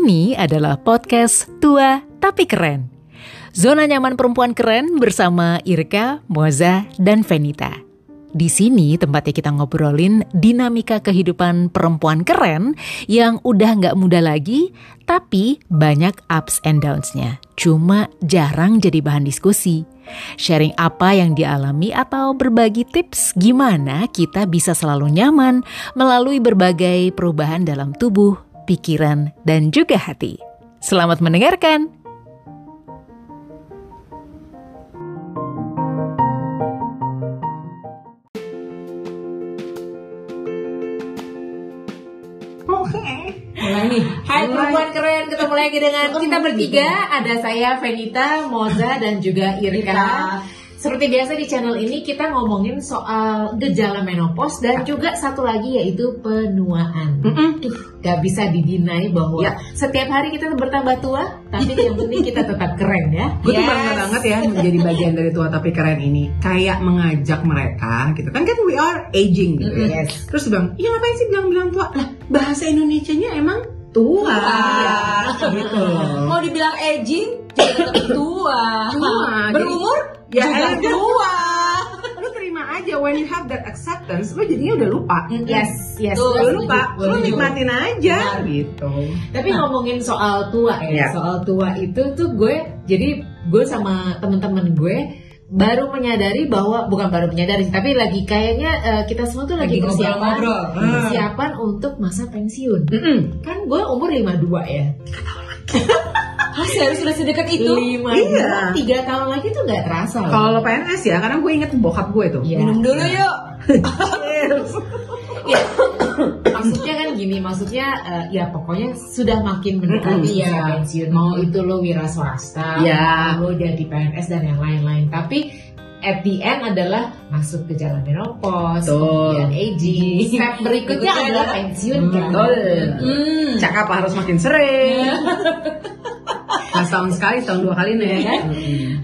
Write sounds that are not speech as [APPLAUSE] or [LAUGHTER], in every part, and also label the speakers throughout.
Speaker 1: Ini adalah podcast Tua Tapi Keren. Zona nyaman perempuan keren bersama Irka, Moza, dan Venita. Di sini tempatnya kita ngobrolin dinamika kehidupan perempuan keren yang udah nggak muda lagi, tapi banyak ups and downs-nya. Cuma jarang jadi bahan diskusi. Sharing apa yang dialami atau berbagi tips gimana kita bisa selalu nyaman melalui berbagai perubahan dalam tubuh, pikiran, dan juga hati. Selamat mendengarkan!
Speaker 2: Mulai nih. Hai perempuan keren, ketemu lagi dengan kita bertiga. Ada saya Venita, Moza dan juga Irka. Seperti biasa di channel ini kita ngomongin soal gejala menopause dan juga satu lagi yaitu penuaan. Tuh, gak bisa didinai bahwa
Speaker 3: Ya.
Speaker 2: setiap hari kita bertambah tua, tapi yang penting kita tetap keren ya.
Speaker 3: Gue tuh
Speaker 2: Yes.
Speaker 3: bangga banget ya menjadi bagian dari tua tapi keren ini. Kayak mengajak mereka gitu kan kan we are aging gitu ya.
Speaker 2: Yes.
Speaker 3: Terus bilang, iya ngapain sih bilang-bilang tua? Lah bahasa Indonesianya emang tua.
Speaker 2: Iya.
Speaker 3: Gitu.
Speaker 4: Mau dibilang aging, juga tetap tua.
Speaker 3: Tua,
Speaker 4: Berumur,
Speaker 3: Ya, enak.
Speaker 4: tua.
Speaker 3: Lu terima aja when you have that acceptance, lu jadinya udah lupa.
Speaker 2: Yes, yes.
Speaker 4: Tuh,
Speaker 3: Lu lupa, lu nikmatin aja gitu.
Speaker 2: Tapi ngomongin soal tua ya,
Speaker 3: Iya.
Speaker 2: soal tua itu tuh gue jadi gue sama temen-temen gue baru menyadari bahwa bukan baru menyadari tapi lagi kayaknya eh, kita semua tuh lagi,
Speaker 4: Lagi
Speaker 2: persiapan.
Speaker 3: Hmm.
Speaker 2: persiapan untuk masa pensiun.
Speaker 3: Mm-mm.
Speaker 2: Kan gue umur 52 ya. [LAUGHS]
Speaker 4: Hah, serius sudah sedekat itu?
Speaker 2: 52
Speaker 3: Iya.
Speaker 2: tiga tahun lagi tuh nggak terasa loh.
Speaker 3: Kalau lo PNS ya, karena gue inget bokap gue tuh.
Speaker 2: Iya.
Speaker 4: Minum dulu yuk.
Speaker 2: Ya, maksudnya kan gini, maksudnya eh, ya pokoknya sudah makin mendekati ya
Speaker 4: iya.
Speaker 2: pensiun. Mau itu lo wira swasta,
Speaker 3: Iya.
Speaker 2: mau lo jadi PNS dan yang lain-lain. Tapi at the end adalah masuk ke jalan menopause, kemudian aging. Step berikutnya adalah pensiun kan.
Speaker 3: betul.
Speaker 4: Hmm.
Speaker 3: Cakap harus makin sering. [LAUGHS] Nah, sekali, setahun dua kali nih
Speaker 2: Iya kan?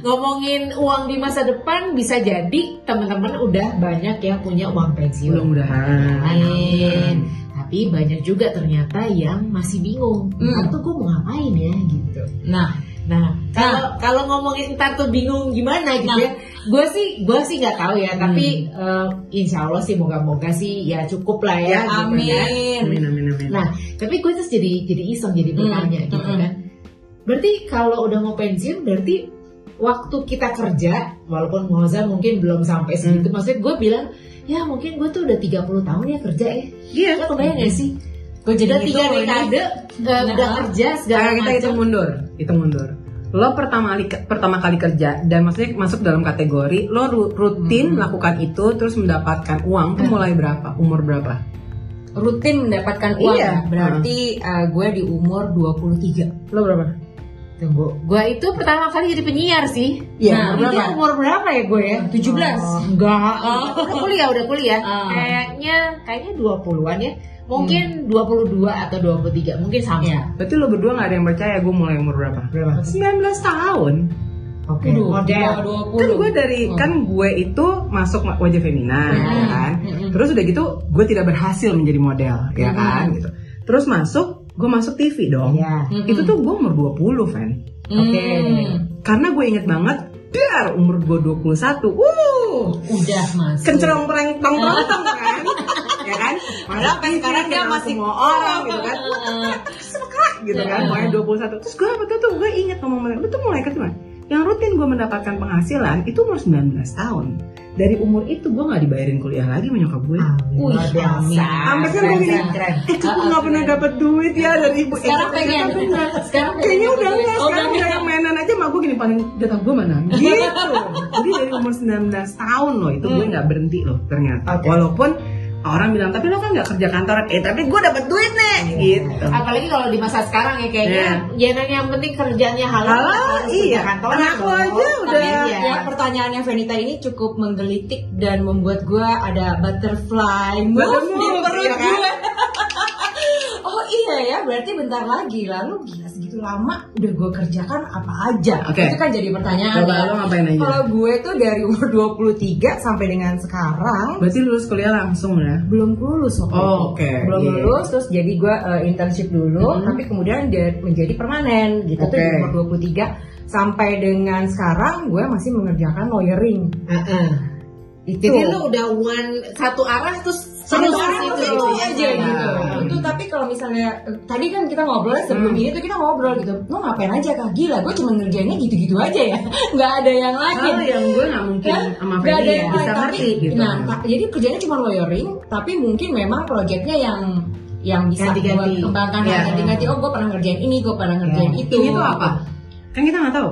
Speaker 2: Ngomongin uang di masa depan bisa jadi teman-teman udah banyak yang punya uang pensiun.
Speaker 3: Mudah-mudahan.
Speaker 2: Amin. Tapi banyak juga ternyata yang masih bingung.
Speaker 4: Hmm.
Speaker 2: Tuh gue mau ngapain ya gitu.
Speaker 4: Nah,
Speaker 2: Nah, kalau kalau ngomongin ntar tuh bingung gimana gitu
Speaker 4: Nah.
Speaker 2: ya. Gue sih gue sih nggak tahu ya, tapi eh, insya Allah sih moga-moga sih ya cukup lah ya.
Speaker 4: ya
Speaker 2: gitu kan.
Speaker 4: amin.
Speaker 3: Amin, amin, amin.
Speaker 2: Nah, tapi gue terus jadi jadi iseng jadi bertanya
Speaker 4: Hmm,
Speaker 2: gitu
Speaker 4: hmm.
Speaker 2: kan. Berarti kalau udah mau pensiun berarti waktu kita kerja walaupun Moza mungkin belum sampai segitu maksudnya gue bilang ya mungkin gue tuh udah 30 tahun ya kerja ya
Speaker 3: Iya.
Speaker 2: Lo kebayang gak sih?
Speaker 4: Gue jadi
Speaker 2: Udah tiga dekade uh, udah kerja segala
Speaker 3: Sekarang kita
Speaker 2: macam.
Speaker 3: hitung mundur, hitung mundur. Lo pertama kali pertama kali kerja dan maksudnya masuk dalam kategori lo ru- rutin melakukan itu terus mendapatkan uang tuh mulai berapa? Umur berapa?
Speaker 4: rutin mendapatkan uang.
Speaker 3: Iya.
Speaker 4: Berarti uh, gue di umur 23.
Speaker 3: Lo berapa?
Speaker 2: Tunggu, gue itu pertama kali jadi penyiar sih.
Speaker 3: Iya,
Speaker 2: Nah,
Speaker 3: umur
Speaker 2: itu
Speaker 3: berapa?
Speaker 2: umur berapa ya gue ya?
Speaker 4: 17.
Speaker 2: Oh, enggak,
Speaker 4: Oh.
Speaker 2: udah kuliah, udah kuliah.
Speaker 4: Oh.
Speaker 2: Kayaknya, kayaknya 20-an ya. Mungkin 22 atau 23, mungkin sama.
Speaker 4: Iya.
Speaker 3: Berarti lo berdua gak ada yang percaya gue mulai umur berapa?
Speaker 2: Berapa?
Speaker 3: 19 tahun.
Speaker 2: Oke,
Speaker 4: Waduh,
Speaker 2: model.
Speaker 4: 20.
Speaker 3: Kan gue dari
Speaker 4: Oh.
Speaker 3: kan gue itu masuk wajah femina
Speaker 4: Hmm.
Speaker 3: ya kan.
Speaker 4: Hmm.
Speaker 3: Terus udah gitu gue tidak berhasil menjadi model ya
Speaker 4: Hmm.
Speaker 3: kan gitu. Terus masuk gue masuk TV dong.
Speaker 2: Iya.
Speaker 4: Mm-mm.
Speaker 3: Itu tuh gue umur 20 Fan.
Speaker 2: Oke.
Speaker 4: Hmm.
Speaker 3: Karena gue inget banget Dar, umur gue 21 Wuh
Speaker 4: Udah masuk.
Speaker 3: Kencerong pereng tong tong tong [LAUGHS] kan Ya kan
Speaker 4: Padahal sampai sekarang dia masih-
Speaker 3: semua orang gitu kan Serak gitu kan
Speaker 4: Iya.
Speaker 3: Pokoknya 21 Terus gue waktu itu gue inget ngomong mereka Lu tuh mulai kerja mana? Yang rutin gue mendapatkan penghasilan Itu umur 19 tahun. Dari umur itu gue gak dibayarin kuliah lagi sama nyokap gue.
Speaker 4: Wih, amin.
Speaker 3: Sampai kan gue gini. Eh kamu gak pernah dapet duit ya dari ibu
Speaker 4: Sekarang
Speaker 3: Eh,
Speaker 4: pengen.
Speaker 3: benar.
Speaker 4: Sekarang pengen.
Speaker 3: Kayaknya udah enggak
Speaker 4: Oh,
Speaker 3: Sekarang
Speaker 4: udah
Speaker 3: yang mainan aja sama gue gini paling Data gue mana Gitu. Jadi dari umur 19 tahun loh Itu gue gak berhenti loh ternyata. Walaupun orang bilang tapi lo kan gak kerja kantoran Eh tapi gue dapet duit nih Gitu
Speaker 2: Apalagi kalau di masa sekarang ya kayaknya jangan yang penting kerjanya halal,
Speaker 3: Halal, iya.
Speaker 2: kerja kantoran
Speaker 3: Anak lo
Speaker 2: dong.
Speaker 3: aja udah-
Speaker 2: Tapi ya.
Speaker 4: Ya pertanyaannya Venita ini cukup menggelitik dan membuat gue ada butterfly move
Speaker 3: Butterfly
Speaker 4: di perut
Speaker 3: iya kan?
Speaker 4: gue. Iya ya, berarti bentar lagi lalu gila segitu lama udah gue kerjakan apa aja?
Speaker 3: Oke.
Speaker 4: Itu kan jadi pertanyaan
Speaker 3: Coba
Speaker 4: ya.
Speaker 3: lo ngapain aja?
Speaker 4: Kalau gue tuh dari umur 23 sampai dengan sekarang
Speaker 3: Berarti lulus kuliah langsung ya?
Speaker 4: belum lulus waktu
Speaker 3: Oh, oke.
Speaker 4: belum
Speaker 3: Iya.
Speaker 4: lulus terus jadi gue uh, internship dulu
Speaker 3: Mhm.
Speaker 4: tapi kemudian dia menjadi permanen gitu tuh
Speaker 3: Oke.
Speaker 4: di umur 23 sampai dengan sekarang gue masih mengerjakan lawyering
Speaker 2: Heeh.
Speaker 4: itu
Speaker 2: Jadi lu udah one satu arah terus terus
Speaker 4: orang
Speaker 2: itu,
Speaker 4: itu,
Speaker 2: itu, ya.
Speaker 4: aja gitu.
Speaker 3: Nah.
Speaker 4: Itu tapi kalau misalnya tadi kan kita ngobrol sebelum
Speaker 3: Hmm.
Speaker 4: ini tuh kita ngobrol gitu. Lo ngapain aja kak? Gila, gue cuma ngerjainnya gitu-gitu aja ya. [LAUGHS] Nggak ada yang lain.
Speaker 3: Hal yang gue gak mungkin
Speaker 4: Kan?
Speaker 3: sama
Speaker 4: Nggak ada
Speaker 3: Feni
Speaker 4: yang
Speaker 3: bisa ngerti
Speaker 4: tapi-
Speaker 3: gitu.
Speaker 4: Nah, ta- jadi kerjanya cuma lawyering, tapi mungkin memang proyeknya yang yang bisa
Speaker 2: Ganti-ganti.
Speaker 4: gue kembangkan
Speaker 3: Iya.
Speaker 4: ganti-ganti. Oh, gue pernah ngerjain ini, gue pernah ngerjain
Speaker 2: Iya.
Speaker 4: itu.
Speaker 3: Ini tuh apa? Kan kita gak tahu.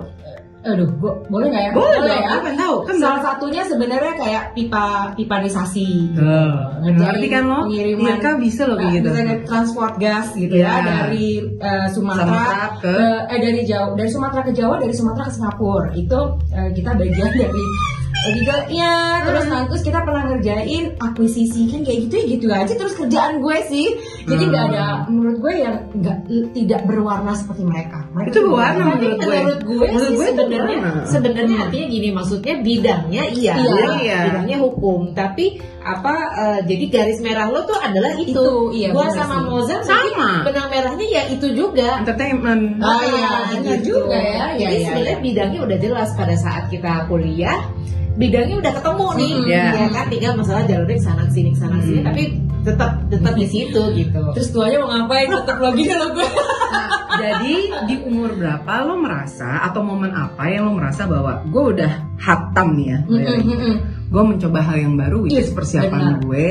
Speaker 4: Aduh, gua, boleh nggak ya?
Speaker 3: Boleh dong,
Speaker 4: ya.
Speaker 3: pengen tahu. Kan
Speaker 4: Salah satunya sebenarnya kayak pipa pipanisasi. Ngerjain
Speaker 3: ngerti kan lo?
Speaker 4: pengiriman
Speaker 3: Iya kan bisa loh kayak
Speaker 4: Nah,
Speaker 3: gitu.
Speaker 4: misalnya transport gas gitu
Speaker 3: Iya.
Speaker 4: ya dari eh, Sumatera,
Speaker 3: Sumatera ke-
Speaker 4: eh dari Jawa dari Sumatera ke Jawa dari Sumatera ke Singapura itu eh, kita bagian [LAUGHS] dari legalnya terus
Speaker 3: Hmm.
Speaker 4: terus kita pernah ngerjain akuisisi kan kayak gitu ya gitu aja terus kerjaan gue sih jadi nggak ada
Speaker 3: Hmm.
Speaker 4: menurut gue yang nggak tidak berwarna seperti mereka mereka
Speaker 3: Itu berwarna menurut gue.
Speaker 2: menurut gue
Speaker 3: Menurut
Speaker 2: sih sebenarnya sebenarnya artinya gini maksudnya bidangnya iya,
Speaker 4: Iya.
Speaker 3: Iya.
Speaker 2: bidangnya hukum tapi apa eh, jadi garis merah lo tuh adalah itu,
Speaker 4: Itu, iya,
Speaker 2: gua
Speaker 4: benar
Speaker 2: sama
Speaker 4: sih.
Speaker 2: Moza
Speaker 3: Sama.
Speaker 2: benang merahnya ya itu juga
Speaker 3: Entertainment.
Speaker 4: Iya,
Speaker 2: Ah,
Speaker 4: benar juga ya. Iya,
Speaker 2: Jadi
Speaker 4: iya,
Speaker 2: sebenarnya
Speaker 4: iya.
Speaker 2: bidangnya udah jelas pada saat kita kuliah, bidangnya udah ketemu nih,
Speaker 4: Mm-mm.
Speaker 3: Iya.
Speaker 2: ya kan tinggal masalah jalurnya ke sana sini ke sana sini,
Speaker 3: Mm.
Speaker 2: tapi tetap tetap di situ gitu.
Speaker 4: terus tuanya mau ngapain tetap lagi kalau gue
Speaker 3: Nah, jadi di umur berapa lo merasa atau momen apa yang lo merasa bahwa gue udah hatam nih ya? Gue mencoba hal yang baru, which is
Speaker 4: Iya,
Speaker 3: persiapan
Speaker 4: benar.
Speaker 3: gue.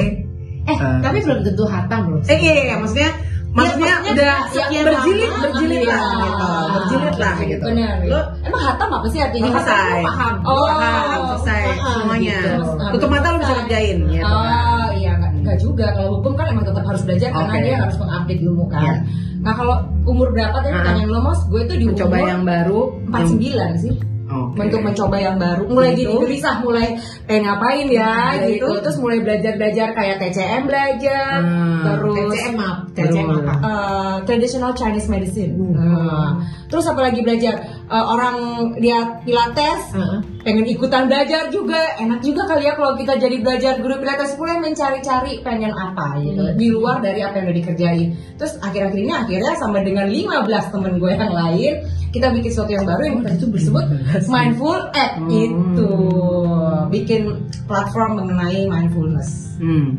Speaker 2: Eh,
Speaker 3: Eh,
Speaker 2: tapi belum tentu hatam loh.
Speaker 3: Eh iya, iya, maksudnya maksudnya
Speaker 2: maksudnya
Speaker 3: udah
Speaker 2: sekian
Speaker 3: berjilid berjilid
Speaker 2: iya.
Speaker 3: lah gitu, berjilid lah gitu.
Speaker 4: benar
Speaker 3: Lo
Speaker 4: emang hatam apa sih artinya
Speaker 3: selesai,
Speaker 2: paham.
Speaker 4: Oh,
Speaker 3: paham, selesai semuanya.
Speaker 2: gitu.
Speaker 3: Tutup mata lo bisa kerjain gitu.
Speaker 4: Oh iya nggak nggak juga kalau hukum kan emang tetap harus belajar karena dia harus mengupdate ilmu kan.
Speaker 3: Iya.
Speaker 4: Nah kalau umur berapa tadi pertanyaan lo mos? Gue tuh di
Speaker 3: Mencoba
Speaker 4: umur
Speaker 3: yang baru.
Speaker 4: 49 sih.
Speaker 3: Oke.
Speaker 4: Untuk mencoba yang baru, mulai
Speaker 3: Gitu.
Speaker 4: jadi gelisah, mulai pengen ngapain ya
Speaker 3: Ya,
Speaker 4: gitu.
Speaker 3: itu.
Speaker 4: Terus mulai belajar belajar kayak TCM belajar,
Speaker 3: Hmm.
Speaker 4: terus
Speaker 2: TCM apa? TCM apa?
Speaker 4: uh, traditional Chinese medicine.
Speaker 3: Hmm.
Speaker 4: Nah, terus apa lagi belajar? Uh, orang dia pilates,
Speaker 2: Heeh.
Speaker 4: Pengen ikutan belajar juga. Enak juga kali ya kalau kita jadi belajar guru pilates mulai mencari-cari pengen apa gitu.
Speaker 2: Hmm.
Speaker 4: Di luar dari apa yang udah dikerjain. Terus akhir-akhir ini akhirnya sama dengan 15 temen gue yang lain, kita bikin sesuatu yang baru yang itu disebut mindful app
Speaker 3: Hmm.
Speaker 4: itu. Bikin platform mengenai mindfulness.
Speaker 3: Hmm.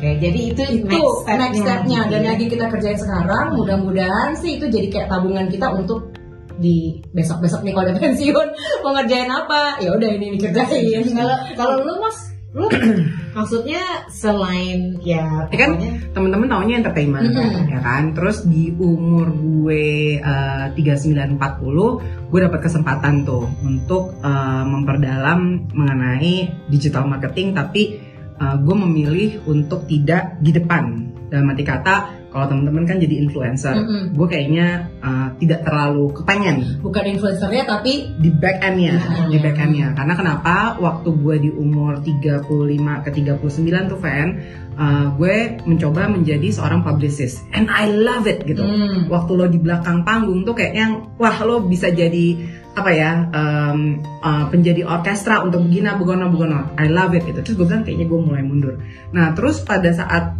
Speaker 2: Oke, jadi itu,
Speaker 4: itu
Speaker 2: next stepnya.
Speaker 4: next stepnya dan lagi kita kerjain sekarang mudah-mudahan sih itu jadi kayak tabungan kita untuk di besok-besok nih kalau udah pensiun [LAUGHS] mau ngerjain apa? Ya udah ini dikerjain.
Speaker 2: Kalau kalau lu mas, lu [CLEARS THROAT] maksudnya selain ya
Speaker 3: Ya kan
Speaker 2: pokoknya
Speaker 3: temen-temen taunya entertainment
Speaker 4: Mm-mm.
Speaker 3: ya kan? Terus di umur gue eh, 3940 gue dapat kesempatan tuh untuk eh, memperdalam mengenai digital marketing tapi eh, gue memilih untuk tidak di depan. Dalam arti kata kalau temen-temen kan jadi influencer.
Speaker 4: Mm-mm.
Speaker 3: gue kayaknya eh, tidak terlalu kepengen.
Speaker 4: Bukan influencernya tapi
Speaker 3: di back endnya
Speaker 4: Hmm.
Speaker 3: di back endnya karena kenapa? Waktu gue di umur 35 ke 39 tuh fan uh, gue mencoba menjadi seorang publicist. And I love it gitu.
Speaker 4: Hmm.
Speaker 3: waktu lo di belakang panggung tuh kayaknya wah lo bisa jadi apa ya um, uh, penjadi orkestra untuk begina begono begono I love it gitu. Terus gue bilang kayaknya gue mulai mundur. Nah terus pada saat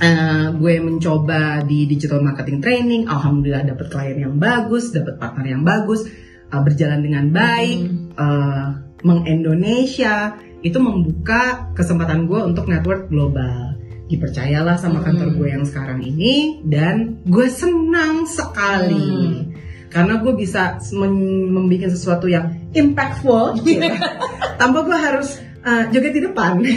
Speaker 3: uh, gue mencoba di digital marketing training alhamdulillah dapat klien yang bagus dapat partner yang bagus uh, berjalan dengan baik uh, mengindonesia itu membuka kesempatan gue untuk network global dipercayalah sama
Speaker 4: Hmm.
Speaker 3: kantor gue yang sekarang ini dan gue senang sekali
Speaker 4: Hmm.
Speaker 3: karena gue bisa membuat sesuatu yang impactful gitu. [LAUGHS] tanpa gue harus uh, joget di depan [LAUGHS] di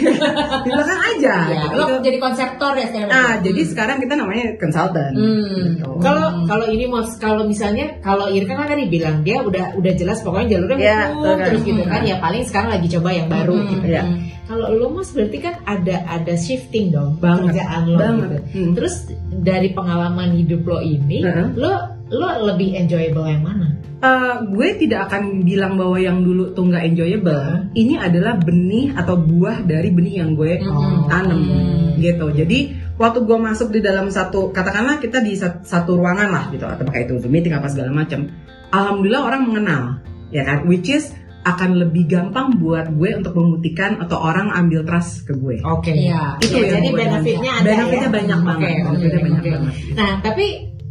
Speaker 3: belakang aja
Speaker 4: ya,
Speaker 3: gitu.
Speaker 4: lo jadi konseptor ya sekarang
Speaker 3: nah jadi sekarang kita namanya consultant
Speaker 4: Hmm.
Speaker 3: gitu.
Speaker 2: Kalau kalau ini mas kalau misalnya kalau Irka kan tadi bilang dia udah udah jelas pokoknya jalurnya
Speaker 3: Iya,
Speaker 2: hukum,
Speaker 3: betul kan.
Speaker 2: terus gitu kan
Speaker 3: Hmm.
Speaker 2: ya paling sekarang lagi coba yang baru
Speaker 4: Hmm.
Speaker 2: gitu.
Speaker 3: Iya.
Speaker 2: Kalau lo mas berarti kan ada ada shifting dong pekerjaan lo
Speaker 3: banget.
Speaker 2: gitu.
Speaker 3: Hmm.
Speaker 2: Terus dari pengalaman hidup lo ini
Speaker 3: Heeh.
Speaker 2: lo lo lebih enjoyable yang mana?
Speaker 3: Uh, gue tidak akan bilang bahwa yang dulu tuh nggak enjoyable. Ini adalah benih atau buah dari benih yang gue
Speaker 4: Hmm.
Speaker 3: tanam
Speaker 2: Hmm.
Speaker 3: gitu. Jadi waktu gue masuk di dalam satu katakanlah kita di sat- satu ruangan lah gitu atau pakai itu Zoom meeting apa segala macam alhamdulillah orang mengenal ya kan which is akan lebih gampang buat gue untuk membuktikan atau orang ambil trust ke gue
Speaker 2: Oke.
Speaker 4: Iya.
Speaker 3: Itu yang
Speaker 2: jadi
Speaker 3: gue
Speaker 2: benefitnya ada
Speaker 3: benefitnya
Speaker 2: ya?
Speaker 3: banyak
Speaker 2: Oke,
Speaker 3: banget
Speaker 2: oke,
Speaker 3: benefitnya banyak
Speaker 2: oke.
Speaker 3: banget
Speaker 2: Nah, tapi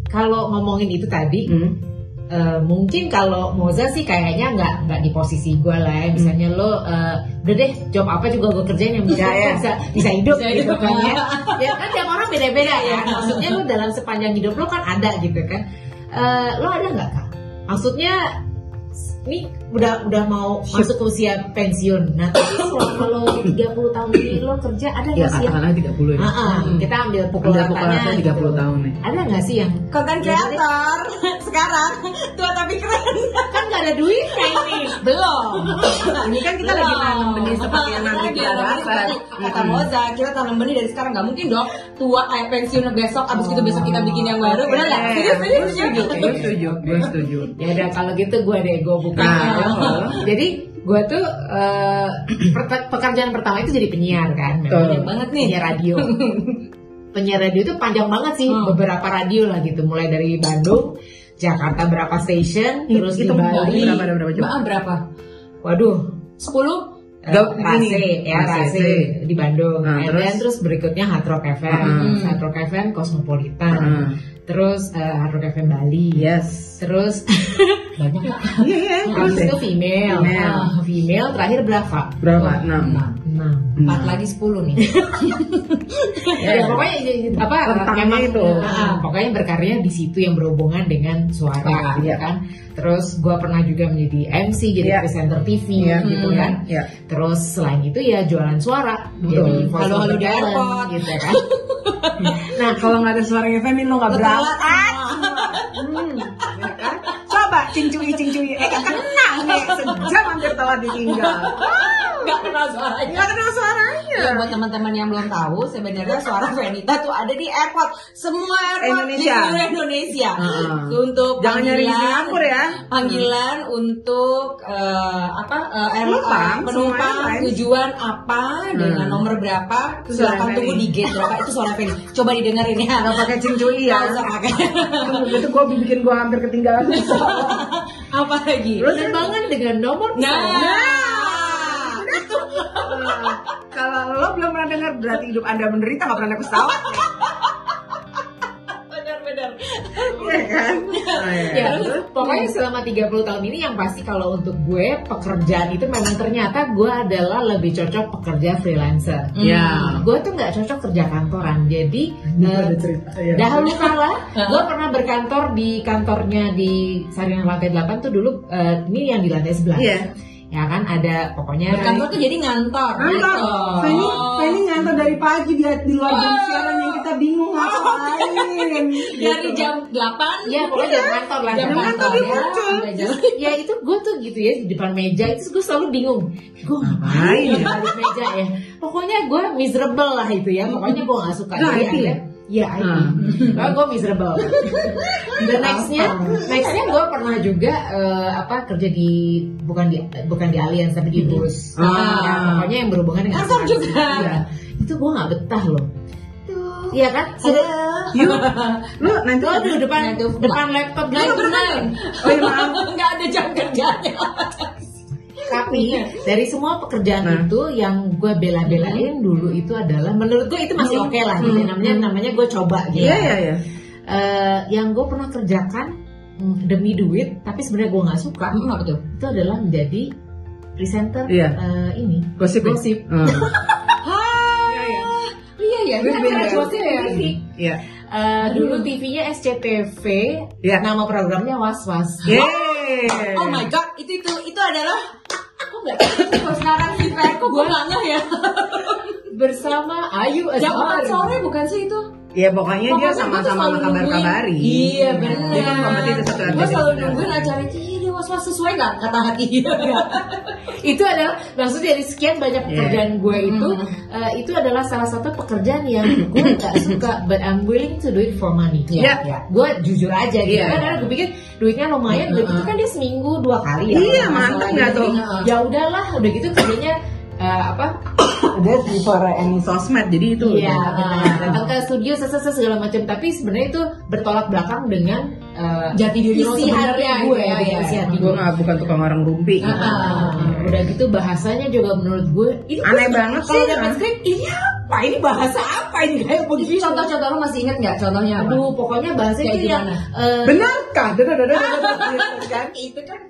Speaker 2: kalau ngomongin itu tadi,
Speaker 3: Hmm.
Speaker 2: Eh, mungkin kalau Moza sih kayaknya nggak nggak di posisi gue lah ya. Misalnya lo, eh, udah deh job apa juga gue kerjain yang bisa
Speaker 3: Ya, ya.
Speaker 2: bisa bisa hidup
Speaker 4: Bisa
Speaker 2: gitu
Speaker 4: hidup.
Speaker 2: kan ya. Ya kan tiap orang beda-beda ya. Maksudnya lo dalam sepanjang hidup lo kan ada gitu kan. Eh, lo ada nggak kak? Maksudnya ini udah udah mau masuk ke usia pensiun. Nah, tapi selama lo 30 tahun ini lo kerja ada
Speaker 3: ya
Speaker 2: nggak sih yang
Speaker 3: katakanlah 30 ya
Speaker 2: Ah, ah, kita ambil pukul
Speaker 3: Udah pukul
Speaker 2: ratanya
Speaker 3: rata 30
Speaker 2: gitu.
Speaker 3: tahun nih
Speaker 2: Ada nggak sih yang
Speaker 4: Konten kreator [LAUGHS] sekarang tua tapi keren.
Speaker 2: kan nggak ada duitnya ini?
Speaker 4: Belum. [LAUGHS]
Speaker 3: ini kan kita lagi nanam benih seperti yang nanti kita dapat
Speaker 4: Kata Moza, kita tanam benih dari sekarang nggak mungkin dong. Tua kayak pensiun besok, abis itu besok kita bikin yang baru. Benar nggak? Serius, serius,
Speaker 3: gue setuju gue setuju gue setuju
Speaker 2: Ya udah kalau gitu gue deh gue.
Speaker 3: Nah,
Speaker 2: jadi gue tuh [CLEARS THROAT] perte- pekerjaan pertama itu jadi penyiar kan. Memang banget nih penyiar radio. [LAUGHS] penyiar radio itu panjang banget sih
Speaker 4: Hmm.
Speaker 2: beberapa radio lah gitu mulai dari Bandung, Jakarta berapa station, terus di
Speaker 3: Hitung
Speaker 2: Bali.
Speaker 3: berapa berapa
Speaker 4: Mbak berapa?
Speaker 2: Waduh,
Speaker 4: 10?
Speaker 2: Eh,
Speaker 3: Gak-
Speaker 2: Rase
Speaker 3: ini,
Speaker 2: ya
Speaker 3: Rase.
Speaker 2: Rase di Bandung.
Speaker 3: Nah,
Speaker 2: And
Speaker 3: terus?
Speaker 2: then terus berikutnya Hard Rock FM,
Speaker 3: Hmm.
Speaker 2: Hard Rock FM Cosmopolitan,
Speaker 3: Heeh.
Speaker 2: terus eh, Hard Rock FM Bali,
Speaker 3: yes
Speaker 2: terus [LAUGHS] banyak nggak?
Speaker 3: iya iya
Speaker 2: Habis
Speaker 3: terus
Speaker 2: itu female,
Speaker 3: Female.
Speaker 2: Ah, female terakhir berapa?
Speaker 3: berapa enam
Speaker 2: Enam.
Speaker 4: Empat lagi 10 nih. [LAUGHS]
Speaker 2: Ya, pokoknya eh, apa
Speaker 3: Rentangnya
Speaker 2: memang
Speaker 3: itu.
Speaker 2: ah, pokoknya berkarya di situ yang berhubungan dengan suara, gitu
Speaker 3: Iya.
Speaker 2: kan. Terus gue pernah juga menjadi MC, jadi
Speaker 3: Iya.
Speaker 2: presenter TV,
Speaker 3: Iya.
Speaker 2: gitu
Speaker 3: Hmm.
Speaker 2: kan.
Speaker 3: Iya.
Speaker 2: Terus selain itu ya jualan suara,
Speaker 3: Betul.
Speaker 2: jadi voice
Speaker 4: Halo-halo
Speaker 2: over
Speaker 4: di airport.
Speaker 2: gitu kan. [LAUGHS]
Speaker 3: nah kalau nggak ada suaranya Femi lo nggak berangkat [LAUGHS]
Speaker 2: Hmm.
Speaker 3: ya kan? coba cincui cincui eh kena nih sejam hampir telah ditinggal
Speaker 4: Gak kenal suaranya.
Speaker 3: nggak kenal suaranya.
Speaker 4: Ya, buat teman-teman yang belum tahu, sebenarnya suara Venita tuh ada di airport. Semua airport di
Speaker 3: Indonesia.
Speaker 4: seluruh Indonesia.
Speaker 3: Heeh.
Speaker 4: Untuk
Speaker 3: jangan nyari di Singapura ya.
Speaker 4: Panggilan untuk eh, apa air-
Speaker 3: Penumpang,
Speaker 4: eh, penumpang tujuan apa dengan
Speaker 3: Hmm.
Speaker 4: nomor berapa silakan tunggu di gate berapa itu suara Feni coba didengerin ya.
Speaker 3: Nggak pakai cincui ya.
Speaker 4: Nggak pakai.
Speaker 3: itu gue bikin gue hampir ketinggalan. [LAUGHS]
Speaker 4: Apa lagi
Speaker 2: Penerbangan dengan nomor
Speaker 4: nah
Speaker 3: kalau lo belum pernah dengar berarti hidup anda menderita nggak pernah naik pesawat
Speaker 4: benar-benar
Speaker 3: ya kan Oh, iya.
Speaker 2: Ya, pokoknya selama 30 tahun ini yang pasti kalau untuk gue pekerjaan itu memang ternyata gue adalah lebih cocok pekerja freelancer.
Speaker 3: Ya.
Speaker 2: Gue tuh nggak cocok kerja kantoran. Jadi
Speaker 3: cerita ya.
Speaker 2: dahulu kala [LAUGHS] gue pernah berkantor di kantornya di Saringan lantai 8 tuh dulu eh, ini yang di lantai 11.
Speaker 3: Iya.
Speaker 2: Ya kan ada pokoknya
Speaker 4: berkantor tuh jadi ngantor
Speaker 3: Ngantor.
Speaker 4: Gitu.
Speaker 3: Feni, Feni ngantor dari pagi di, di luar jam siaran yang kita bingung [LAUGHS] ngapain.
Speaker 4: dari jam 8
Speaker 2: Ya pokoknya jam kantor lah
Speaker 4: Jam
Speaker 2: jam
Speaker 4: kantor,
Speaker 2: kantor
Speaker 4: ya.
Speaker 2: ya. Ya itu gue tuh gitu ya di depan meja itu gue selalu bingung gue ngapain ya di balik meja ya pokoknya gue miserable lah itu ya pokoknya gue gak suka
Speaker 3: Nah,
Speaker 2: Jadi
Speaker 3: IT ya?
Speaker 2: ya IT
Speaker 3: Hmm.
Speaker 2: Gue miserable [LAUGHS] dan nextnya nextnya gue pernah juga eh, apa kerja di bukan di bukan di Allianz tapi di bus
Speaker 3: Ah.
Speaker 2: ya, pokoknya yang berhubungan dengan
Speaker 4: Kantor juga.
Speaker 2: Iya. itu gue nggak betah loh Iya kan?
Speaker 3: Yuk, [LAUGHS] lu nanti
Speaker 2: Lo di depan depan laptop
Speaker 4: nine.
Speaker 3: Oh iya maaf. [LAUGHS]
Speaker 4: nggak ada jam kerjanya
Speaker 2: Tapi dari semua pekerjaan
Speaker 3: Nah.
Speaker 2: itu yang gue bela-belain dulu itu adalah menurut gue itu masih oke lah gitu.
Speaker 3: Hmm.
Speaker 2: Namanya namanya gue coba gitu.
Speaker 3: Iya iya iya.
Speaker 2: Eh, yang gue pernah kerjakan mm, demi duit, tapi sebenarnya gue nggak suka.
Speaker 4: apa tuh
Speaker 2: Itu adalah menjadi presenter
Speaker 3: Iya.
Speaker 2: eh, ini
Speaker 3: Gosip. ya?
Speaker 2: Gosip.
Speaker 3: Hmm. [LAUGHS]
Speaker 4: iya ya
Speaker 2: di TV.
Speaker 3: Iya.
Speaker 2: Eh, dulu TV-nya SCTV,
Speaker 3: Iya.
Speaker 2: nama programnya Was Was.
Speaker 3: Yeay.
Speaker 4: oh my god itu itu itu adalah nggak tahu kalau sekarang sih Fer kok gue nggak ngeh ya
Speaker 2: Bersama Ayu
Speaker 4: jam
Speaker 2: Azhar.
Speaker 4: 4 sore bukan sih itu
Speaker 3: Ya pokoknya dia
Speaker 4: Pokoknya
Speaker 3: sama-sama kabar-kabari.
Speaker 4: Iya benar.
Speaker 3: Dia kan kompeti itu satu
Speaker 4: Gue selalu nungguin acara. Iya dia was was sesuai nggak kata hati. [LAUGHS]
Speaker 2: itu adalah maksudnya dari sekian banyak
Speaker 3: Iya.
Speaker 2: pekerjaan gue itu
Speaker 4: Mhm.
Speaker 2: eh, itu adalah salah satu pekerjaan yang gue gak [COUGHS] suka but I'm willing to do it for money
Speaker 3: Iya.
Speaker 2: ya gue jujur aja gitu
Speaker 3: Iya.
Speaker 2: kan karena gue pikir duitnya lumayan duit itu kan dia seminggu dua kali ya
Speaker 3: Iya,
Speaker 2: kalau nggak
Speaker 3: mantep nggak tuh?
Speaker 2: Ya udahlah udah gitu kerjanya eh, apa [COUGHS]
Speaker 3: That's before any sosmed, jadi itu
Speaker 2: Iya, datang ke studio sese segala macam, tapi sebenarnya itu bertolak belakang dengan eh,
Speaker 4: Jati diri lo sebenarnya
Speaker 2: gue,
Speaker 4: gitu ya, iya.
Speaker 2: isi hati
Speaker 3: gue nggak bukan tukang orang rumpi.
Speaker 2: Ah, ah. udah gitu bahasanya juga menurut gue ini
Speaker 3: Aneh banget sih.
Speaker 2: kalau dapat skrip ini apa ini bahasa apa ini kayak begini
Speaker 4: Contoh-contoh lo masih inget nggak contohnya
Speaker 2: aduh pokoknya bahasanya
Speaker 4: Kayak
Speaker 2: itu yang
Speaker 4: gimana?
Speaker 2: eh,
Speaker 3: Benarkah? Dadah, dadah, dadah, dadah, kan?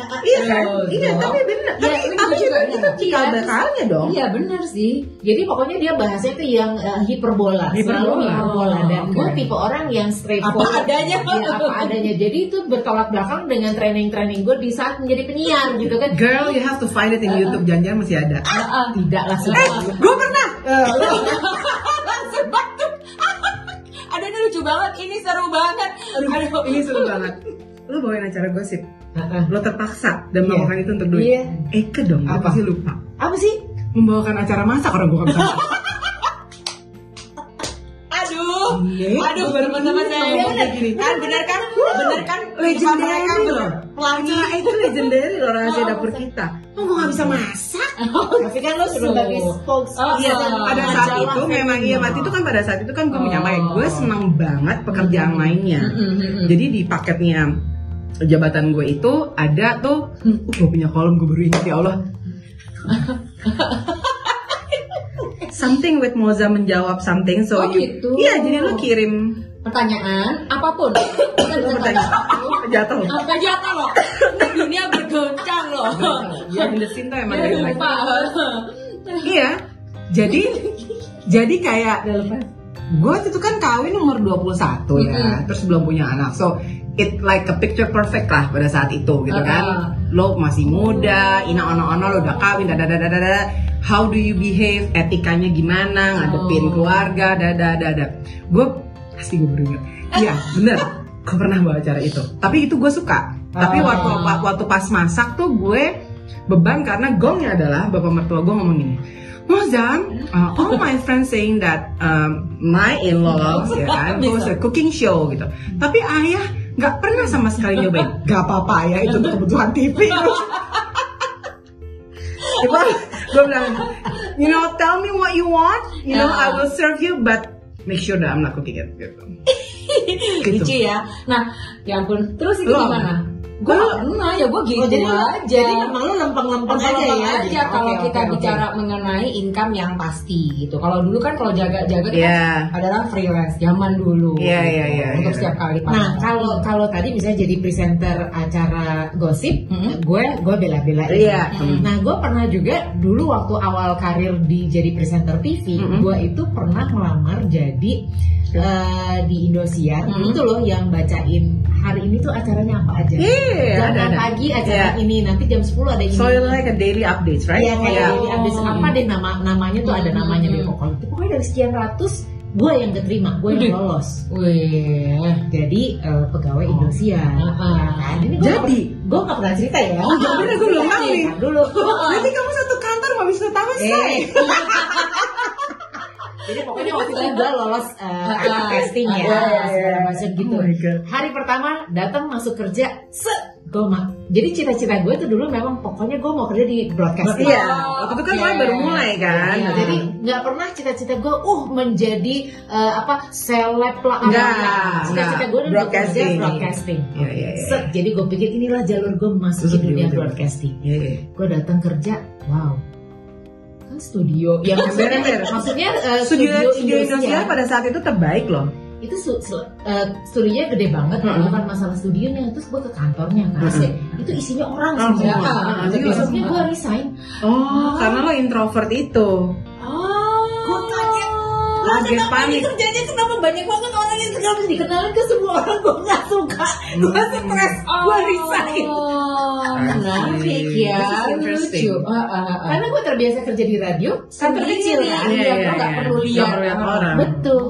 Speaker 2: Kan
Speaker 3: Iya kan?
Speaker 4: Oh,
Speaker 3: Iya,
Speaker 4: dong.
Speaker 3: tapi benar.
Speaker 2: Ya,
Speaker 3: Tapi tapi
Speaker 2: juga
Speaker 3: itu
Speaker 2: benar.
Speaker 3: cikal
Speaker 2: Iya.
Speaker 3: bakalnya dong.
Speaker 2: Iya benar sih. Jadi pokoknya dia bahasanya itu yang eh, hiperbola,
Speaker 3: Hiperbola.
Speaker 2: selalu hiperbola. Dan
Speaker 4: Oh,
Speaker 2: gue tipe orang yang straight
Speaker 4: Apa
Speaker 2: forward.
Speaker 4: adanya.
Speaker 2: Iya, apa adanya. Jadi itu bertolak belakang dengan training-training gue di saat menjadi penyiar gitu kan.
Speaker 3: Girl, you have to find it in YouTube. Jangan-jangan masih ada.
Speaker 2: Tidak lah
Speaker 3: Eh, gue pernah. [LAUGHS] [LAUGHS]
Speaker 4: Aduh ini lucu banget, ini seru banget.
Speaker 3: Aduh, ini seru banget. Lo bawain acara gosip.
Speaker 2: Heeh.
Speaker 3: Lo terpaksa dan
Speaker 2: Iya.
Speaker 3: melakukan itu untuk duit.
Speaker 2: Iya.
Speaker 3: Eke dong,
Speaker 2: Apa?
Speaker 3: apa sih lupa?
Speaker 2: Apa sih?
Speaker 3: Membawakan acara masak orang gue kan bisa.
Speaker 4: Aduh,
Speaker 3: Iya.
Speaker 4: aduh teman-teman saya
Speaker 3: Ngomong kayak gini.
Speaker 4: kan bener kan, bener kan
Speaker 3: Legendary
Speaker 4: mereka
Speaker 3: loh.
Speaker 4: pelangi.
Speaker 3: Acara itu legendary loh rahasia dapur kita. Oh, gue gak bisa masak. [LAUGHS]
Speaker 2: Tapi kan lo sebagai spokes.
Speaker 4: Oh,
Speaker 3: Iya, pada saat itu
Speaker 2: kan.
Speaker 3: memang iya, waktu itu kan pada saat itu kan gue
Speaker 4: Oh.
Speaker 3: menyamai gue senang banget pekerjaan lainnya. Jadi di paketnya jabatan gue itu ada tuh, uh, gue punya kolom gue baru ingat ya Allah. [LAUGHS] something with Moza menjawab something, so
Speaker 4: Oh,
Speaker 3: you,
Speaker 4: gitu.
Speaker 3: iya jadi lu kirim
Speaker 4: Pertanyaan apa pun.
Speaker 3: Pertanyaan jatuh.
Speaker 4: Apa jatuh loh? Dunia bergoncang loh.
Speaker 3: Ya, in the scene tuh emang
Speaker 4: Ya,
Speaker 3: dari. Iya. Jadi jadi kayak gue itu kan kawin umur 21 ya,
Speaker 4: Mm-mm.
Speaker 3: terus belum punya anak. So it like a picture perfect lah pada saat itu gitu kan.
Speaker 4: Uh-uh.
Speaker 3: Lo masih muda, ina ono-ono lo udah kawin, dada dada dada. How do you behave? Etikanya gimana? Ngadepin
Speaker 4: Oh.
Speaker 3: keluarga, dada dada. Gue pasti gue beringat. Iya, [LAUGHS] bener. Gue pernah bawa acara itu. Tapi itu gue suka. Tapi
Speaker 4: Oh.
Speaker 3: waktu waktu pas masak tuh gue beban karena gongnya adalah bapak mertua gue ngomong gini Mozam, uh, all my [LAUGHS] friends saying that um, my in-laws ya kan [LAUGHS] a cooking show gitu. Tapi ayah nggak pernah sama sekali nyobain. Gak apa-apa ya itu untuk kebutuhan TV. Coba gue bilang, you know, tell me what you want, you know, I will serve you, but make sure that I'm not cooking it. Gitu. Gitu. [LAUGHS]
Speaker 4: Lucu ya. Nah, ya ampun. Terus itu gimana? Gue gak pernah ya, gue gitu
Speaker 2: Oh, jadi,
Speaker 4: aja.
Speaker 2: jadi memang lo lempeng-lempeng aja ya.
Speaker 4: aja kalau
Speaker 2: Oke,
Speaker 4: kita
Speaker 2: oke.
Speaker 4: bicara mengenai income yang pasti gitu. Kalau dulu kan kalau jaga-jaga
Speaker 3: Iya.
Speaker 4: kan adalah freelance zaman dulu.
Speaker 3: Iya,
Speaker 4: gitu.
Speaker 3: iya, iya,
Speaker 4: Untuk
Speaker 3: iya.
Speaker 4: setiap kali
Speaker 2: Nah kalau kalau tadi misalnya jadi presenter acara gosip,
Speaker 4: Mhm.
Speaker 2: gue gue bela-belain.
Speaker 3: Iya.
Speaker 2: Nah gue pernah juga dulu waktu awal karir di jadi presenter TV,
Speaker 3: Mhm.
Speaker 2: gue itu pernah melamar jadi eh, di Indosiar
Speaker 4: Mhm.
Speaker 2: itu loh yang bacain hari ini tuh acaranya apa aja.
Speaker 3: Iya,
Speaker 2: 6
Speaker 3: ada.
Speaker 2: pagi acara
Speaker 3: Iya.
Speaker 2: ini, nanti jam 10 ada ini.
Speaker 3: So like a daily updates, right?
Speaker 2: Iya kayak
Speaker 3: Iya.
Speaker 2: jadi update apa deh nama namanya tuh ada
Speaker 4: Hmm.
Speaker 2: namanya deh pokoknya. Pokoknya dari sekian ratus gue yang keterima, gue yang lolos.
Speaker 4: Wih.
Speaker 2: Jadi eh, pegawai Indosiar.
Speaker 4: Heeh.
Speaker 2: Ya kan? Ini gue
Speaker 3: Jadi?
Speaker 2: gue nggak pernah cerita ya.
Speaker 3: Oh, jadi gue belum tahu nih.
Speaker 2: Dulu.
Speaker 3: Nanti kamu satu kantor nggak bisa tahu
Speaker 2: Eh. Jadi pokoknya waktu itu gue lolos
Speaker 4: Ah,
Speaker 2: casting ya,
Speaker 3: iya, iya,
Speaker 2: segala
Speaker 3: iya.
Speaker 2: macam gitu.
Speaker 3: Oh.
Speaker 2: Hari pertama datang masuk kerja, se gue mah. Jadi cita-cita gue tuh dulu memang pokoknya gue mau kerja di broadcasting.
Speaker 3: Iya, waktu itu kan mulai baru mulai kan.
Speaker 2: Jadi nggak pernah cita-cita gue, uh menjadi eh, apa seleb lah.
Speaker 3: Nggak,
Speaker 2: Cita-cita gue dulu
Speaker 3: Broadcasting.
Speaker 2: kerja broadcasting.
Speaker 3: Iya, iya.
Speaker 2: Set, jadi gue pikir inilah jalur gue masuk ke dunia broadcasting.
Speaker 3: Iya, iya.
Speaker 2: Gue datang kerja, wow, kan studio. Yang maksudnya, maksudnya eh,
Speaker 3: Studio,
Speaker 2: studio,
Speaker 3: studio Indonesia pada saat itu terbaik loh.
Speaker 2: itu su- su- eh, studionya gede banget,
Speaker 3: Mm-mm.
Speaker 2: bukan masalah studionya. Terus gue ke kantornya kan,
Speaker 3: Mm-mm.
Speaker 2: itu isinya orang
Speaker 3: Oh,
Speaker 2: semua.
Speaker 3: Jadi langsung-
Speaker 2: gue resign.
Speaker 3: Oh, karena lo introvert itu.
Speaker 2: Kaget, kenapa
Speaker 3: panik.
Speaker 2: kerjanya kenapa banyak banget orang yang kenapa dikenalin ke semua orang gue nggak suka. Gue stres, gue resign.
Speaker 4: Oh, menarik ya. Lucu. Ah, ah, ah.
Speaker 2: Karena gue terbiasa kerja di radio, kantor kecil kan,
Speaker 3: Iya,
Speaker 2: dia
Speaker 3: iya,
Speaker 2: nggak
Speaker 3: iya.
Speaker 2: perlu lihat.
Speaker 3: orang.
Speaker 2: Betul.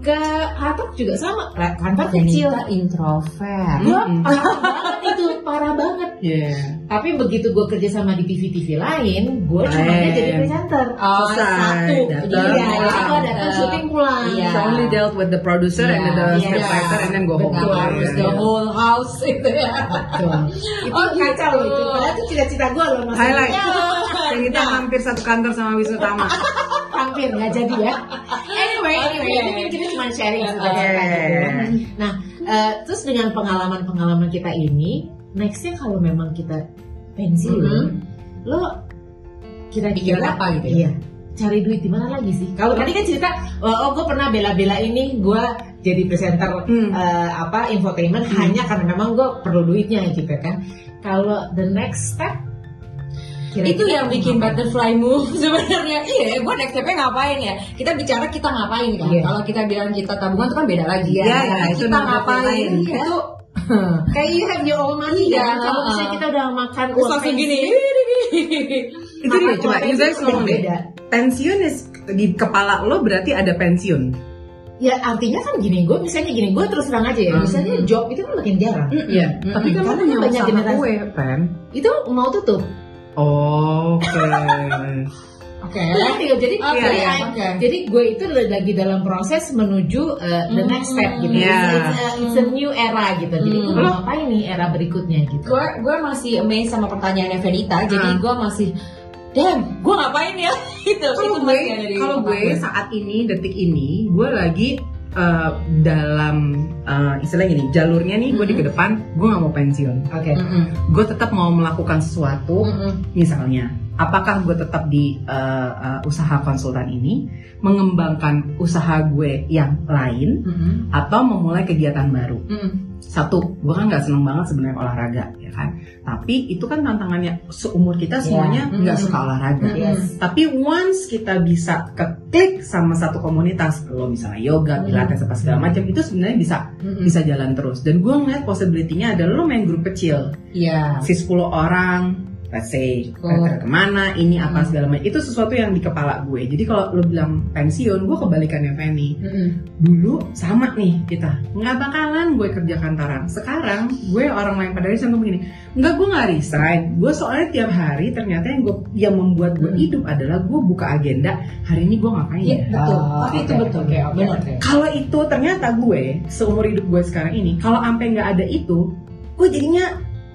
Speaker 2: Ke Hatok juga sama, kantor kecil.
Speaker 4: Introvert.
Speaker 3: Mm-mm.
Speaker 2: parah banget itu, parah banget.
Speaker 3: Iya.
Speaker 2: Tapi begitu gue kerja sama di TV-TV lain, gue cuma jadi presenter.
Speaker 4: Oh,
Speaker 3: Selesai.
Speaker 4: satu.
Speaker 3: Datang,
Speaker 2: Iya,
Speaker 3: pulang.
Speaker 2: jadi gue datang syuting pulang.
Speaker 4: Iya.
Speaker 3: So only dealt with the producer and
Speaker 4: Iya,
Speaker 3: the
Speaker 2: iya.
Speaker 3: scriptwriter and then go home.
Speaker 2: Betul,
Speaker 3: Iya,
Speaker 4: Harus
Speaker 3: iya.
Speaker 4: the whole house itu ya.
Speaker 2: Betul. [LAUGHS] Itu
Speaker 4: Oh, gitu.
Speaker 2: kacau loh itu. Padahal itu cita-cita gue loh maksudnya.
Speaker 3: Highlight.
Speaker 2: Ya,
Speaker 3: Dan kita hampir satu kantor sama Wisnu Tama. [LAUGHS]
Speaker 2: hampir nggak jadi ya. Anyway, anyway,
Speaker 4: Oke.
Speaker 2: ini kan kita cuma sharing
Speaker 4: Oke.
Speaker 2: cita-cita gitu ya. Nah, eh, terus dengan pengalaman-pengalaman kita ini, nextnya kalau memang kita pensiun,
Speaker 4: Mhm.
Speaker 2: lo kira-kira
Speaker 4: Pikiran apa gitu ya?
Speaker 2: Iya. Cari duit di mana lagi sih? Kalau tadi kan cerita, oh, oh gue pernah bela-bela ini, gue jadi presenter
Speaker 3: Hmm.
Speaker 2: eh, apa infotainment hanya karena memang gue perlu duitnya gitu kan. Kalau the next step, kira-kira
Speaker 4: itu yang bikin
Speaker 2: apa?
Speaker 4: butterfly move [LAUGHS] sebenarnya iya gue next stepnya ngapain ya kita bicara kita ngapain kan
Speaker 2: Iya.
Speaker 4: kalau kita bilang kita tabungan itu kan beda lagi Tapi
Speaker 3: iya, itu
Speaker 4: kita ngapain itu [LAUGHS]
Speaker 2: kayak you have your own money
Speaker 4: Iya,
Speaker 2: kan kalau misalnya kita udah makan
Speaker 4: terus
Speaker 2: uang
Speaker 4: langsung
Speaker 2: pensiun,
Speaker 4: gini
Speaker 3: Itu dia, coba you guys ngomong deh.
Speaker 2: beda.
Speaker 3: Pensiun is di kepala lo berarti ada pensiun.
Speaker 2: ya artinya kan gini gue misalnya gini gue terus terang aja ya
Speaker 3: Hmm.
Speaker 2: misalnya job itu kan makin jarang
Speaker 3: Iya. Tapi kan lo
Speaker 2: Karena banyak generasi.
Speaker 3: kue, Pen.
Speaker 2: itu mau tutup
Speaker 3: Oke. [LAUGHS]
Speaker 4: oke
Speaker 2: nggak? jadi
Speaker 4: Oke,
Speaker 2: jadi,
Speaker 4: oke.
Speaker 2: jadi gue itu lagi dalam proses menuju uh, the
Speaker 4: Hmm.
Speaker 2: next step gitu
Speaker 3: Iya.
Speaker 2: it's, a, it's a new era gitu jadi gue
Speaker 4: Hmm.
Speaker 2: mau ngapain nih era berikutnya gitu
Speaker 4: gue gue masih amazed sama pertanyaannya Venita jadi
Speaker 3: Ah. [LAUGHS]
Speaker 4: gue masih damn gue ngapain ya itu
Speaker 3: Kalau gue, kalau gue saat ini detik ini, gue lagi uh, dalam uh, istilahnya gini, jalurnya nih gue di ke depan, gue nggak mau pensiun.
Speaker 2: oke
Speaker 4: Mm-mm.
Speaker 3: Gue tetap mau melakukan sesuatu,
Speaker 4: Mm-mm.
Speaker 3: misalnya, apakah gue tetap di uh, uh, usaha konsultan ini, mengembangkan usaha gue yang lain,
Speaker 4: Mm-mm.
Speaker 3: atau memulai kegiatan baru.
Speaker 4: Mm-mm.
Speaker 3: Satu, gue kan nggak seneng banget sebenarnya olahraga, ya kan. Tapi itu kan tantangannya seumur kita semuanya nggak
Speaker 4: Mm-mm.
Speaker 3: suka olahraga.
Speaker 2: yes
Speaker 3: Tapi once kita bisa keklik sama satu komunitas, lo misalnya yoga,
Speaker 4: Hmm.
Speaker 3: pilates apa segala macam, itu sebenarnya bisa
Speaker 4: Mm-mm.
Speaker 3: bisa jalan terus. Dan gue ngeliat possibility-nya adalah lo main grup kecil,
Speaker 4: Iya.
Speaker 3: si 10 orang, let's say
Speaker 4: Oh.
Speaker 3: ke mana, ini apa
Speaker 4: Hmm.
Speaker 3: segala macam. Itu sesuatu yang di kepala gue. Jadi kalau lo bilang pensiun, gue kebalikannya Fanny.
Speaker 4: Mm-mm.
Speaker 3: Dulu sama nih kita, nggak bakalan gue kerja kantoran. Sekarang gue orang lain pada resign ngomong gini, nggak gue nggak resign. Gue soalnya tiap hari ternyata yang gue yang membuat gue
Speaker 4: Hmm.
Speaker 3: hidup adalah gue buka agenda hari ini gue ngapain
Speaker 4: Iya
Speaker 3: ya.
Speaker 4: betul.
Speaker 2: Oh,
Speaker 4: Tapi itu
Speaker 2: oke,
Speaker 4: betul.
Speaker 2: oke, oke,
Speaker 4: Benar.
Speaker 2: oke.
Speaker 3: Kalau itu ternyata gue seumur hidup gue sekarang ini, kalau sampai nggak ada itu, gue jadinya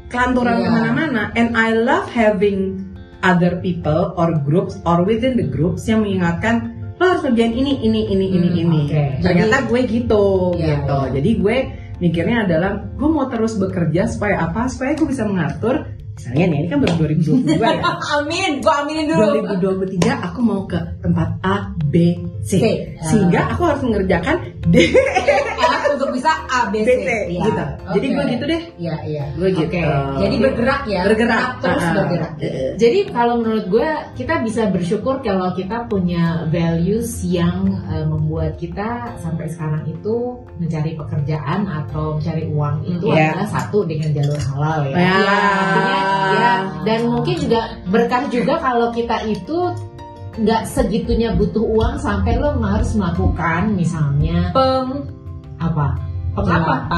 Speaker 3: kelanturan
Speaker 4: Iya.
Speaker 3: ke mana-mana. And I love having other people or groups or within the groups yang mengingatkan lo harus kerjain ini, ini, ini, ini,
Speaker 4: Hmm,
Speaker 3: ini.
Speaker 2: oke.
Speaker 3: Ternyata gue gitu,
Speaker 4: Iya,
Speaker 3: gitu.
Speaker 4: iya.
Speaker 3: Jadi gue mikirnya adalah gue mau terus bekerja supaya apa? Supaya gue bisa mengatur. Misalnya nih, ini kan baru 2022 ya. [LAUGHS]
Speaker 4: Amin, gua aminin dulu.
Speaker 3: 2023 aku mau ke tempat A, B, C.
Speaker 4: C.
Speaker 3: Sehingga aku harus mengerjakan D,
Speaker 4: untuk bisa A B
Speaker 3: B,
Speaker 4: C.
Speaker 3: C,
Speaker 4: Iya.
Speaker 3: gitu. Jadi
Speaker 4: Oke.
Speaker 3: gue gitu deh.
Speaker 4: Iya, iya.
Speaker 3: Gue gitu.
Speaker 2: Oke.
Speaker 4: Jadi bergerak ya.
Speaker 3: Bergerak.
Speaker 4: Terus
Speaker 3: ah.
Speaker 4: bergerak.
Speaker 3: Eh,
Speaker 2: Jadi kalau menurut gue kita bisa bersyukur kalau kita punya values yang eh, membuat kita sampai sekarang itu mencari pekerjaan atau mencari uang itu
Speaker 3: Iya.
Speaker 2: adalah satu dengan jalur halal ya.
Speaker 3: Ya.
Speaker 2: Artinya, ya dan mungkin juga berkah juga kalau kita itu nggak segitunya butuh uang sampai lo harus melakukan misalnya
Speaker 4: Peng
Speaker 2: apa
Speaker 4: Pengapa?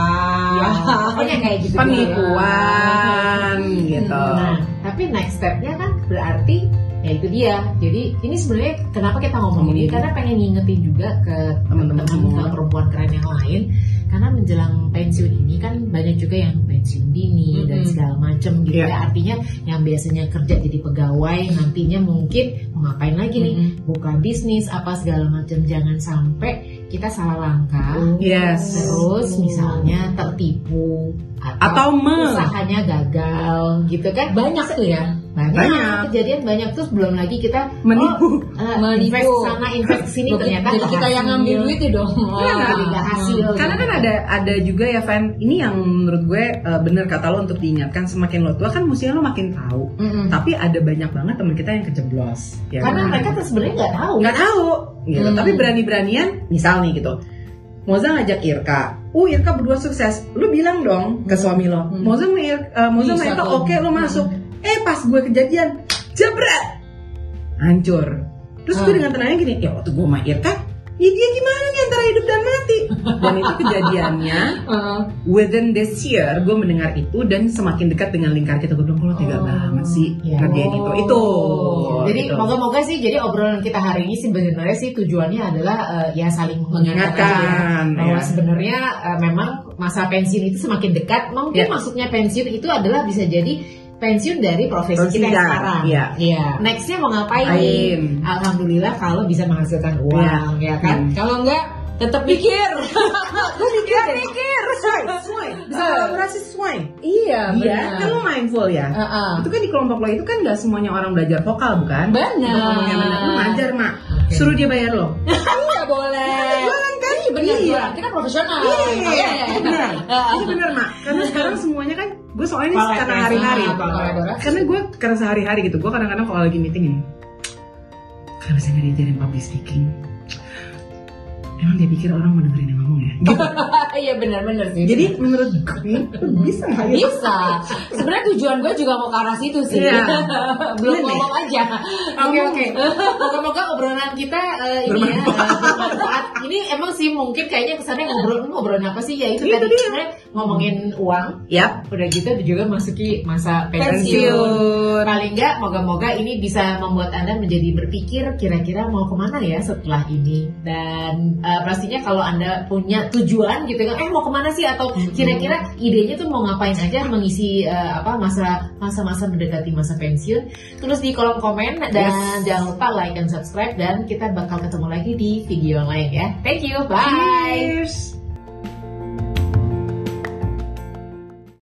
Speaker 2: ya pokoknya kayak gitu
Speaker 3: Penipuan gitu.
Speaker 2: Nah, tapi next stepnya kan berarti ya itu dia. Jadi ini sebenarnya kenapa kita ngomong ini
Speaker 3: Hmm.
Speaker 2: karena pengen ngingetin juga ke
Speaker 3: Teman-teman
Speaker 2: perempuan keren yang lain. Karena menjelang pensiun ini kan banyak juga yang pensiun dini dan
Speaker 4: Mm-mm.
Speaker 2: segala macem gitu
Speaker 3: Iya.
Speaker 2: ya. Artinya yang biasanya kerja jadi pegawai nantinya mungkin mau ngapain lagi nih? Buka bisnis apa segala macam. Jangan sampai kita salah langkah.
Speaker 3: Yes.
Speaker 2: Terus misalnya tertipu
Speaker 3: Atau me.
Speaker 2: usahanya gagal gitu kan
Speaker 4: banyak tuh ya.
Speaker 2: banyak,
Speaker 3: Banyak.
Speaker 2: kejadian banyak terus belum lagi kita
Speaker 3: Menipu.
Speaker 2: oh, eh,
Speaker 4: Menipu.
Speaker 2: invest sana invest sini ternyata
Speaker 4: Jadi kita yang ngambil duit itu dong.
Speaker 3: Iya,
Speaker 2: jadi nggak hasil
Speaker 3: Karena kan ada ada juga ya Van, ini yang menurut gue uh, bener kata lo untuk diingatkan semakin lo tua kan mestinya lo makin tahu.
Speaker 4: Mm-mm.
Speaker 3: Tapi ada banyak banget teman kita yang kejeblos. Ya
Speaker 2: karena
Speaker 3: kan?
Speaker 2: mereka tuh sebenarnya nggak tahu
Speaker 3: nggak tahu gitu.
Speaker 4: Hmm.
Speaker 3: Tapi berani-beranian, misal nih gitu. Moza ngajak Irka, uh Irka berdua sukses, lu bilang dong ke suami lo,
Speaker 4: Hmm.
Speaker 3: Moza sama Ir- uh, Moza sama Irka oke lo masuk, eh pas gue kejadian, jebret, hancur. Terus gue
Speaker 4: Hmm.
Speaker 3: dengan tenangnya gini, ya waktu gue sama Irka, ya dia gimana dan itu kejadiannya
Speaker 4: Heeh.
Speaker 3: within this year gue mendengar itu dan semakin dekat dengan lingkar kita gue bilang kalau tega
Speaker 2: Oh,
Speaker 3: banget sih
Speaker 2: iya.
Speaker 3: ngerjain itu itu
Speaker 2: Jadi
Speaker 3: gitu.
Speaker 2: moga-moga sih jadi obrolan kita hari ini sebenarnya sih tujuannya adalah eh, ya saling mengingatkan ya.
Speaker 3: Mengingatkan,
Speaker 2: bahwa
Speaker 3: ya.
Speaker 2: sebenarnya eh, memang masa pensiun itu semakin dekat. Mungkin
Speaker 3: Ya.
Speaker 2: maksudnya pensiun itu adalah bisa jadi pensiun dari profesi kita yang sekarang.
Speaker 3: iya.
Speaker 2: Iya. Nextnya mau ngapain?
Speaker 3: Ngapain.
Speaker 2: Alhamdulillah kalau bisa menghasilkan uang, ya kan?
Speaker 3: Hmm.
Speaker 2: Kalau enggak tetap mikir.
Speaker 3: gue mikir mikir [LAUGHS] sesuai sesuai [LAUGHS] bisa kolaborasi sesuai
Speaker 4: Iya,
Speaker 3: iya kan lo mindful ya
Speaker 4: Heeh.
Speaker 3: itu kan di kelompok lo itu kan gak semuanya orang belajar vokal bukan
Speaker 4: Benar.
Speaker 3: Untuk ngomongnya benar lo ngajar mak suruh dia bayar lo [LAUGHS]
Speaker 4: Iya boleh.
Speaker 3: Jualan kan?
Speaker 4: Iya benar.
Speaker 3: Iya.
Speaker 4: Kita kan profesional.
Speaker 3: Iya, itu benar. Itu benar, Mak. Karena sekarang semuanya kan gue soalnya ini karena hari-hari.
Speaker 2: Ah.
Speaker 3: Karena gue karena sehari-hari gitu. Gue kadang-kadang kalau lagi meeting ini, kenapa saya nggak diajarin public speaking? Emang dia pikir orang mau dengerin yang ngomong ya? [LAUGHS]
Speaker 4: Iya benar-benar sih.
Speaker 3: Jadi menurut gue bisa nggak ya?
Speaker 4: bisa. Sebenarnya tujuan gue juga mau ke arah situ sih.
Speaker 3: Iya. [LAUGHS]
Speaker 4: Belum
Speaker 3: Iya
Speaker 4: ngomong aja.
Speaker 2: Oke oke. Moga-moga obrolan kita eh, ini ya eh, bermanfaat. Ini emang sih mungkin kayaknya kesannya ngobrol ngobrolin apa sih ya itu
Speaker 3: Itu
Speaker 2: tadi sebenarnya ngomongin uang.
Speaker 3: Yap.
Speaker 2: Udah gitu juga masuki masa pensiun. Paling nggak moga-moga ini bisa membuat anda menjadi berpikir kira-kira mau ke mana ya setelah ini dan eh, pastinya kalau anda punya tujuan gitu kan eh mau ke mana sih? Atau kira-kira idenya tuh mau ngapain aja mengisi eh, apa masa masa-masa mendekati masa pensiun. Tulis di kolom komen dan jangan lupa like dan subscribe dan kita bakal ketemu lagi di video lain ya. Thank you. Bye